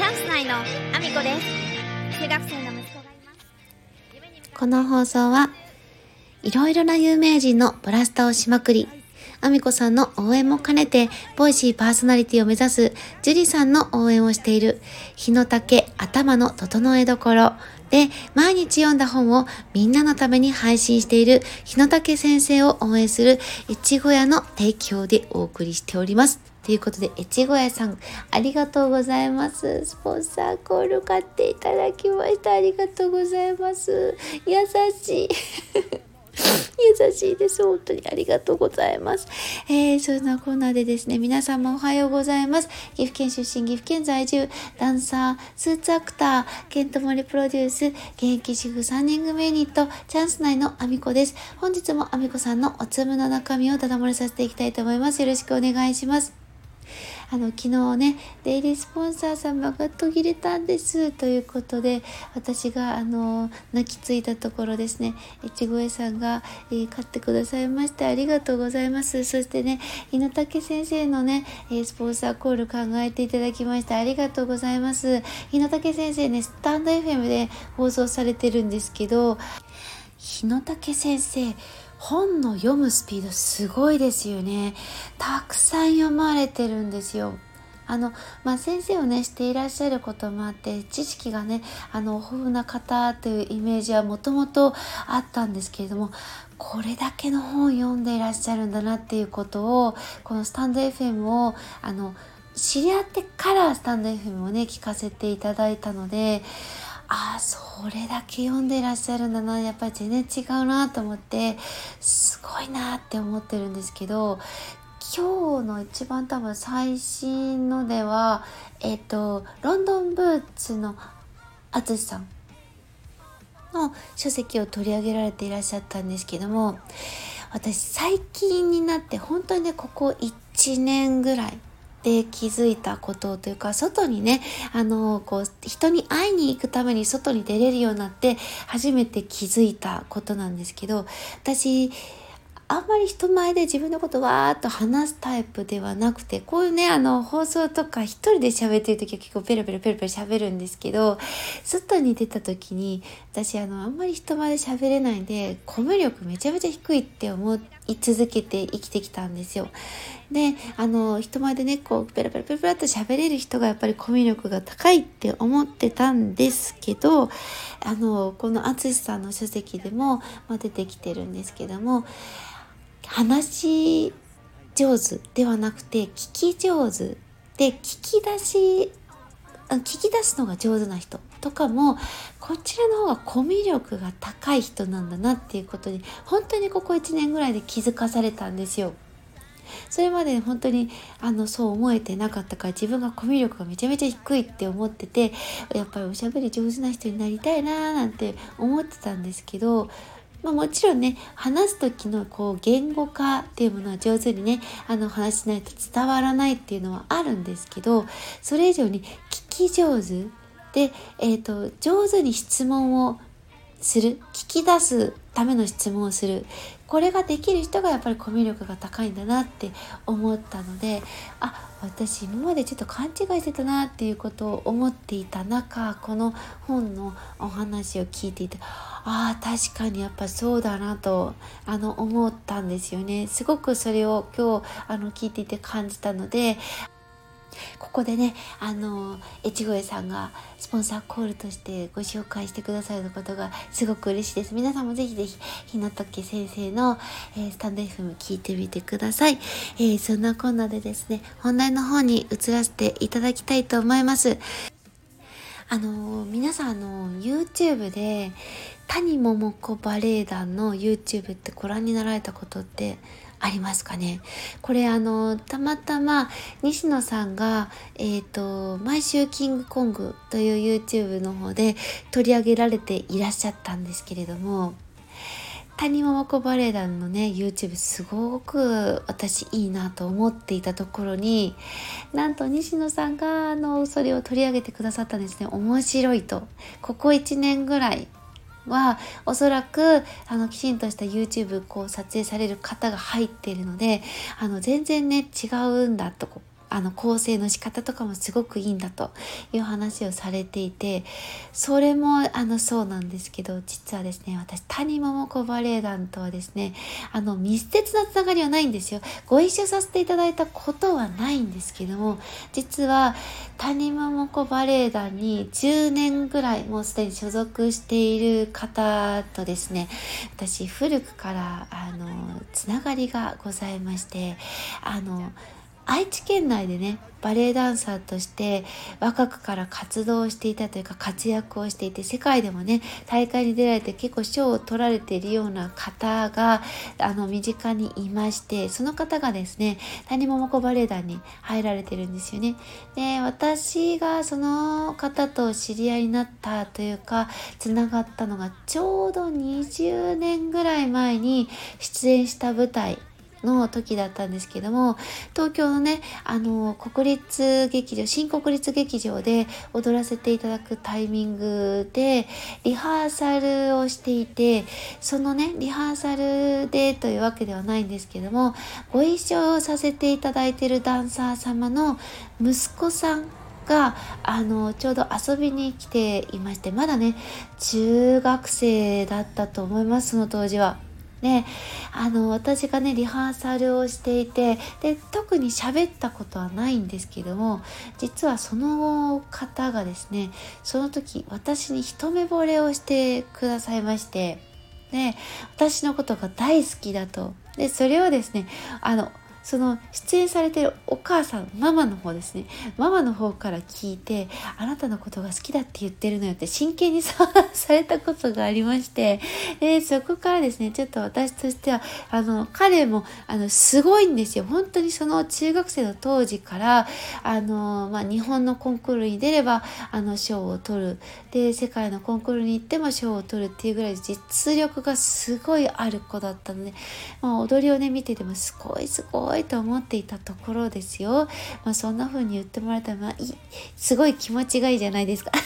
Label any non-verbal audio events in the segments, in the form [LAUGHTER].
チャンス内のアミコです中学生の息子がいますこの放送はいろいろな有名人のブラスタをしまくり、アミコさんの応援も兼ねて、ボイシーパーソナリティを目指すジュリさんの応援をしている、日の竹頭の整えどころで、毎日読んだ本をみんなのために配信している、日の竹先生を応援する、いちご屋の提供でお送りしております。ということで、越後屋さん、ありがとうございます。スポンサーコール買っていただきました。ありがとうございます。優しい。[LAUGHS] 優しいです。本当にありがとうございます。えー、そんなコーナーでですね、皆さんもおはようございます。岐阜県出身、岐阜県在住、ダンサー、スーツアクター、ケントモリプロデュース、現役主婦3人組ユニット、チャンス内のアミコです。本日もアミコさんのおつむの中身をただ漏れさせていきたいと思います。よろしくお願いします。あの昨日ねデイリースポンサー様が途切れたんです。ということで私があの泣きついたところですね。越後屋さんが、えー買ってくださいましてありがとうございます。そしてね稲竹先生のね、スポンサーコール考えていただきましてありがとうございます。稲竹先生ねスタンド FM で放送されてるんですけど日野武先生本の読むスピードすごいですよね。たくさん読まれてるんですよ。あの、まあ、先生をねしていらっしゃることもあって知識がねあの豊富な方というイメージはもともとあったんですけれどもこれだけの本を読んでいらっしゃるんだなっていうことをこのスタンド FM をあの知り合ってからスタンド FM をね聞かせていただいたのであそれだけ読んでらっしゃるんだな。やっぱり全然違うなと思ってすごいなって思ってるんですけど今日の一番多分最新のではえっ、とロンドンブーツの淳さんの書籍を取り上げられていらっしゃったんですけども私最近になって本当にねここ1年ぐらいで気づいたことというか外にねあのこう人に会いに行くために外に出れるようになって初めて気づいたことなんですけど私あんまり人前で自分のことわーっと話すタイプではなくてこういうねあの放送とか一人で喋ってる時は結構ペラペラペラペラ喋るんですけど外に出た時に私あのあんまり人前で喋れないんでコミュ力めちゃめちゃ低いって思い続けて生きてきたんですよ。であの人前でねこうペラペラペラペラと喋れる人がやっぱりコミュ力が高いって思ってたんですけどあのこの淳さんの書籍でも、まあ、出てきてるんですけども話し上手ではなくて聞き上手で聞き出し聞き出すのが上手な人とかもこちらの方がコミュ力が高い人なんだなっていうことに本当にここ1年ぐらいで気づかされたんですよ。それまで本当にあのそう思えてなかったから自分がコミュ力がめちゃめちゃ低いって思っててやっぱりおしゃべり上手な人になりたいなーなんて思ってたんですけどまあ、もちろんね話す時のこう言語化っていうものは上手にねあの話しないと伝わらないっていうのはあるんですけどそれ以上に聞き上手で、えー、と上手に質問をする聞き出すための質問をするこれができる人がやっぱりコミュ力が高いんだなって思ったのであ私今までちょっと勘違いしてたなっていうことを思っていた中この本のお話を聞いていてああ確かにやっぱそうだなとあの思ったんですよね。すごくそれを今日あの聞いていて感じたのでここでね、あの、越後屋さんがスポンサーコールとしてご紹介してくださることがすごく嬉しいです。皆さんもぜひぜひ、ひなとけ先生の、えースタンド FM 聞いてみてください。えーそんなこんなでですね、本題の方に移らせていただきたいと思います。あの皆さんあの YouTube で谷桃子バレエ団の YouTube ってご覧になられたことってありますかね。これあのたまたま西野さんがえっ、と毎週キングコングという YouTube の方で取り上げられていらっしゃったんですけれども谷桃子バレエ団のね YouTube すごく私いいなと思っていたところになんと西野さんがあのそれを取り上げてくださったんですね。面白いと。ここ1年ぐらいはおそらくあのきちんとした YouTube こう撮影される方が入っているのであの全然ね違うんだとこあの構成の仕方とかもすごくいいんだという話をされていてそれもあのそうなんですけど実はですね私谷桃子バレエ団とはですねあの密接なつながりはないんですよ。ご一緒させていただいたことはないんですけども実は谷桃子バレエ団に10年ぐらいもうすでに所属している方とですね私古くからあのつながりがございましてあの愛知県内でねバレエダンサーとして若くから活動していたというか活躍をしていて世界でもね大会に出られて結構賞を取られているような方があの身近にいましてその方がですね谷桃子バレエ団に入られてるんですよね。で私がその方と知り合いになったというかつながったのがちょうど20年ぐらい前に出演した舞台の時だったんですけども東京のねあの国立劇場新国立劇場で踊らせていただくタイミングでリハーサルをしていてそのねリハーサルでというわけではないんですけどもご一緒させていただいているダンサー様の息子さんがあのちょうど遊びに来ていましてまだね中学生だったと思いますその当時は。であの私がねリハーサルをしていてで特に喋ったことはないんですけども実はその方がですねその時私に一目惚れをしてくださいましてで私のことが大好きだと。でそれをですねあのその出演されてるお母さんママの方ですね。ママの方から聞いてあなたのことが好きだって言ってるのよって真剣に相談されたことがありましてでそこからですねちょっと私としてはあの彼もあのすごいんですよ。本当にその中学生の当時からあの、まあ、日本のコンクールに出ればあの賞を取る。で世界のコンクールに行っても賞を取るっていうぐらい実力がすごいある子だったので、まあ、踊りをね見ててもすごいすごいごいと思っていたところですよ。まあ、そんな風に言ってもらえたら、まあ、すごい気持ちがいいじゃないですか。[LAUGHS]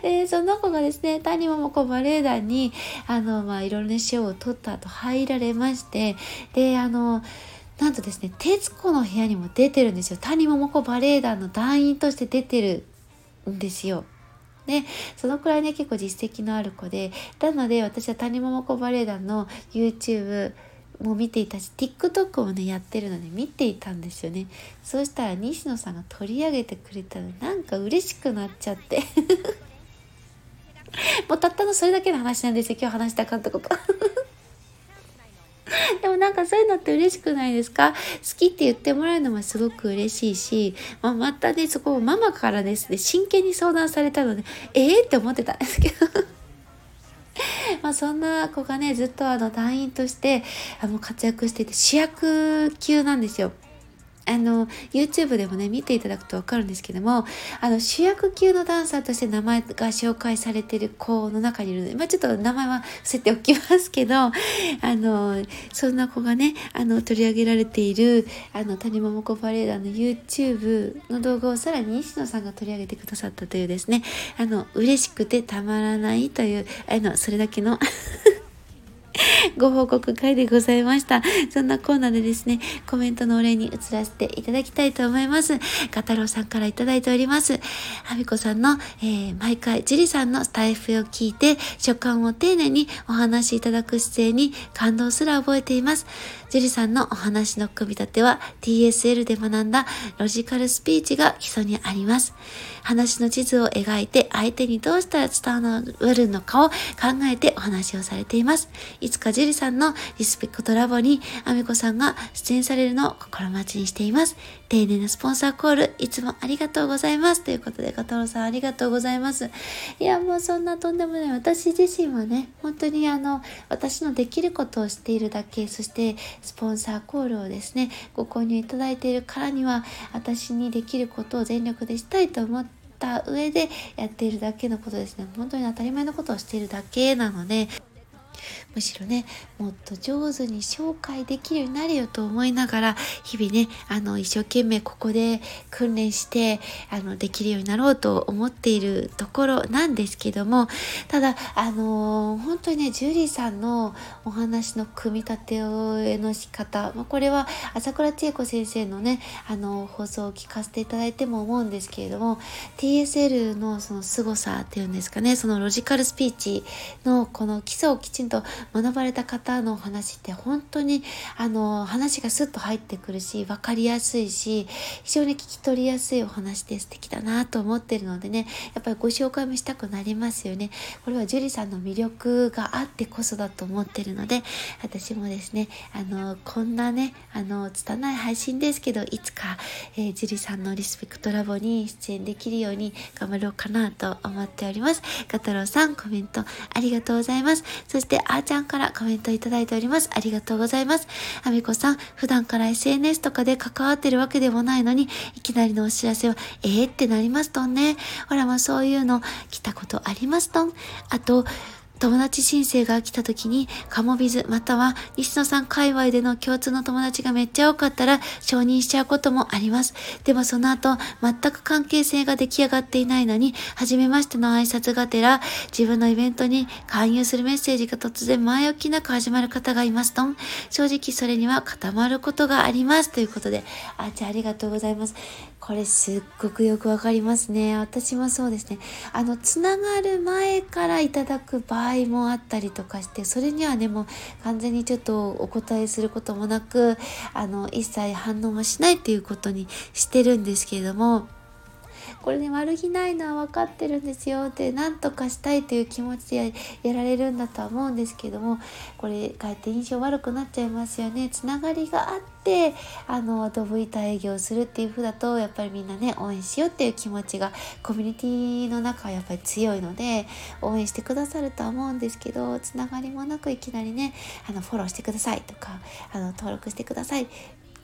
でその子がですね谷桃子バレエ団にあの、まあ、いろいろね賞を取った後入られましてであのなんとですね『徹子の部屋』にも出てるんですよ谷桃子バレエ団の団員として出てるんですよ。でそのくらいね結構実績のある子でなので私は谷桃子バレエ団の YouTube も見ていたし TikTok もねやってるので見ていたんですよね。そうしたら西野さんが取り上げてくれたのなんか嬉しくなっちゃって。[LAUGHS] もうたったのそれだけの話なんですよ今日話したかったこと。[LAUGHS] でもなんかそういうのって嬉しくないですか？好きって言ってもらうのもすごく嬉しいし、まあ、またねそこをママからですね真剣に相談されたのでええー、って思ってたんですけど [LAUGHS] まあそんな子がねずっとあの団員としてあの活躍していて主役級なんですよ。あの YouTube でもね見ていただくと分かるんですけどもあの主役級のダンサーとして名前が紹介されてる子の中にいるので、まあ、ちょっと名前は伏せておきますけどあのそんな子がねあの取り上げられているあの谷桃子バレエ団の YouTube の動画をさらに西野さんが取り上げてくださったというですねあの嬉しくてたまらないというあのそれだけの [LAUGHS] ご報告会でございました。そんなコーナーでですね、コメントのお礼に移らせていただきたいと思います。ガタロウさんからいただいております。はみこさんの、えー、毎回、ジリさんのスタイフを聞いて、所感を丁寧にお話しいただく姿勢に感動すら覚えています。ジュリさんのお話の組み立ては TSL で学んだロジカルスピーチが基礎にあります。話の地図を描いて相手にどうしたら伝わるのかを考えてお話をされています。いつかジリさんのリスペクトラボにアミコさんが出演されるのを心待ちにしています。丁寧なスポンサーコール、いつもありがとうございます。ということで、ガトロさんありがとうございます。いや、もうそんなとんでもない。私自身はね、本当にあの、私のできることをしているだけ、そしてスポンサーコールをですね、ご購入いただいているからには、私にできることを全力でしたいと思ってった上でやっているだけのことですね本当に当たり前のことをしているだけなのでむしろねもっと上手に紹介できるようになれよと思いながら日々ねあの一生懸命ここで訓練してあのできるようになろうと思っているところなんですけどもただあの本当にねジュリーさんのお話の組み立ての仕方、まあ、これは朝倉千恵子先生のねあの放送を聞かせていただいても思うんですけれども TSL のその凄さっていうんですかねそのロジカルスピーチのこの基礎をきちんとと学ばれた方の話って本当にあの話がスッと入ってくるし分かりやすいし非常に聞き取りやすいお話で素敵だなと思ってるのでねやっぱりご紹介もしたくなりますよね。これは樹里さんの魅力があってこそだと思ってるので私もですねあのこんなねあの拙い配信ですけどいつか、えー、樹里さんのリスペクトラボに出演できるように頑張ろうかなと思っております。ガトロさんコメントありがとうございます。そしてあーちゃんからコメントいただいております。ありがとうございます。あみこさん、普段から SNS とかで関わってるわけでもないのに、いきなりのお知らせは、えーってなりますとんね。ほら、まあそういうの来たことありますとん。あと、友達申請が来た時に、カモビズまたは西野さん界隈での共通の友達がめっちゃ多かったら承認しちゃうこともあります。でもその後、全く関係性が出来上がっていないのに、初めましての挨拶がてら、自分のイベントに勧誘するメッセージが突然前置きなく始まる方がいますと、正直それには固まることがあります。ということで、あーちゃんありがとうございます。これすっごくよくわかりますね。私もそうですね。あの、つながる前からいただく場合もあったりとかして、それにはね、もう完全にちょっとお答えすることもなく、あの、一切反応もしないっていうことにしてるんですけれども、これね悪気ないのは分かってるんですよって何とかしたいという気持ちでやられるんだとは思うんですけどもこれかえって印象悪くなっちゃいますよね。つながりがあってあのドブ板営業するっていう風だとやっぱりみんなね応援しようっていう気持ちがコミュニティの中はやっぱり強いので応援してくださるとは思うんですけどつながりもなくいきなりねあのフォローしてくださいとかあの登録してください。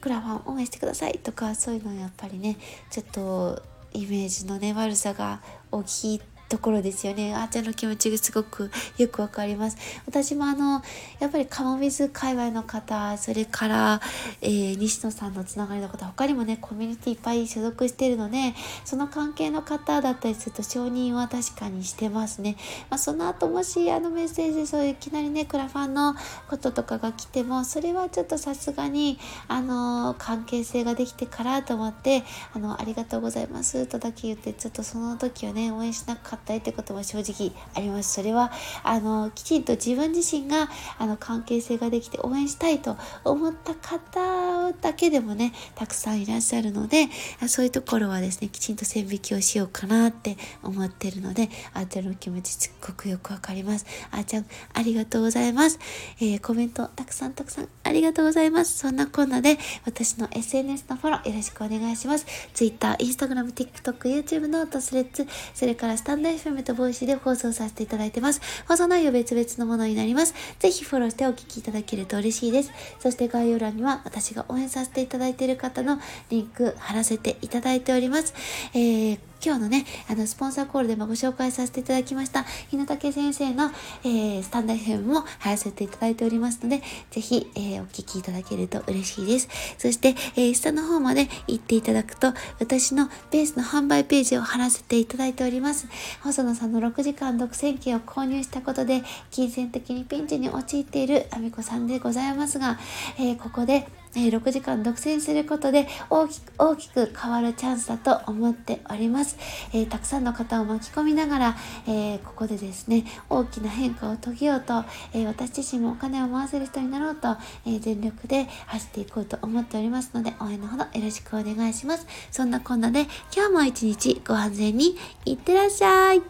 クラファン応援してくださいとかそういうのやっぱりねちょっとイメージのね悪さが大きいところですよね。あーちゃんの気持ちがすごくよくわかります。私もあの、やっぱりカモミズ界隈の方、それから、えー、西野さんのつながりの方、他にもね、コミュニティいっぱい所属してるので、その関係の方だったりすると承認は確かにしてますね。まあ、その後もしあのメッセージで、そういきなりね、クラファンのこととかが来ても、それはちょっとさすがに、あの、関係性ができてからと思って、あの、ありがとうございますとだけ言って、ちょっとその時はね、応援しなかったったいってことも正直あります。それはあのきちんと自分自身があの関係性ができて応援したいと思った方だけでもねたくさんいらっしゃるのでそういうところはですねきちんと線引きをしようかなって思ってるのであーちゃんの気持ちすっごくよくわかります。あーちゃんありがとうございます。えー、コメントたくさんたくさんありがとうございます。そんなこんなで私の SNS のフォローよろしくお願いします。Twitter、Instagram、TikTok、YouTube note、Threads、それからスタンド FM と Voicy で放送させていただいてます。放送内容別々のものになります。ぜひフォローしてお聞きいただけると嬉しいです。そして概要欄には私が応援させていただいている方のリンク貼らせていただいております。えー今日のね、あの、スポンサーコールでもご紹介させていただきました、日野武先生の、えー、スタンダー FM も貼らせていただいておりますので、ぜひ、えー、お聞きいただけると嬉しいです。そして、えー、下の方まで行っていただくと、私のベースの販売ページを貼らせていただいております。細野さんの6時間独占券を購入したことで、金銭的にピンチに陥っているあみこさんでございますが、えここで、え6時間独占することで大きく大きく変わるチャンスだと思っております、えー、たくさんの方を巻き込みながら、えー、ここでですね大きな変化を遂げようと、えー、私自身もお金を回せる人になろうと、え全力で走っていこうと思っておりますので応援のほどよろしくお願いします。そんなこんなで今日も一日ご安全にいってらっしゃい。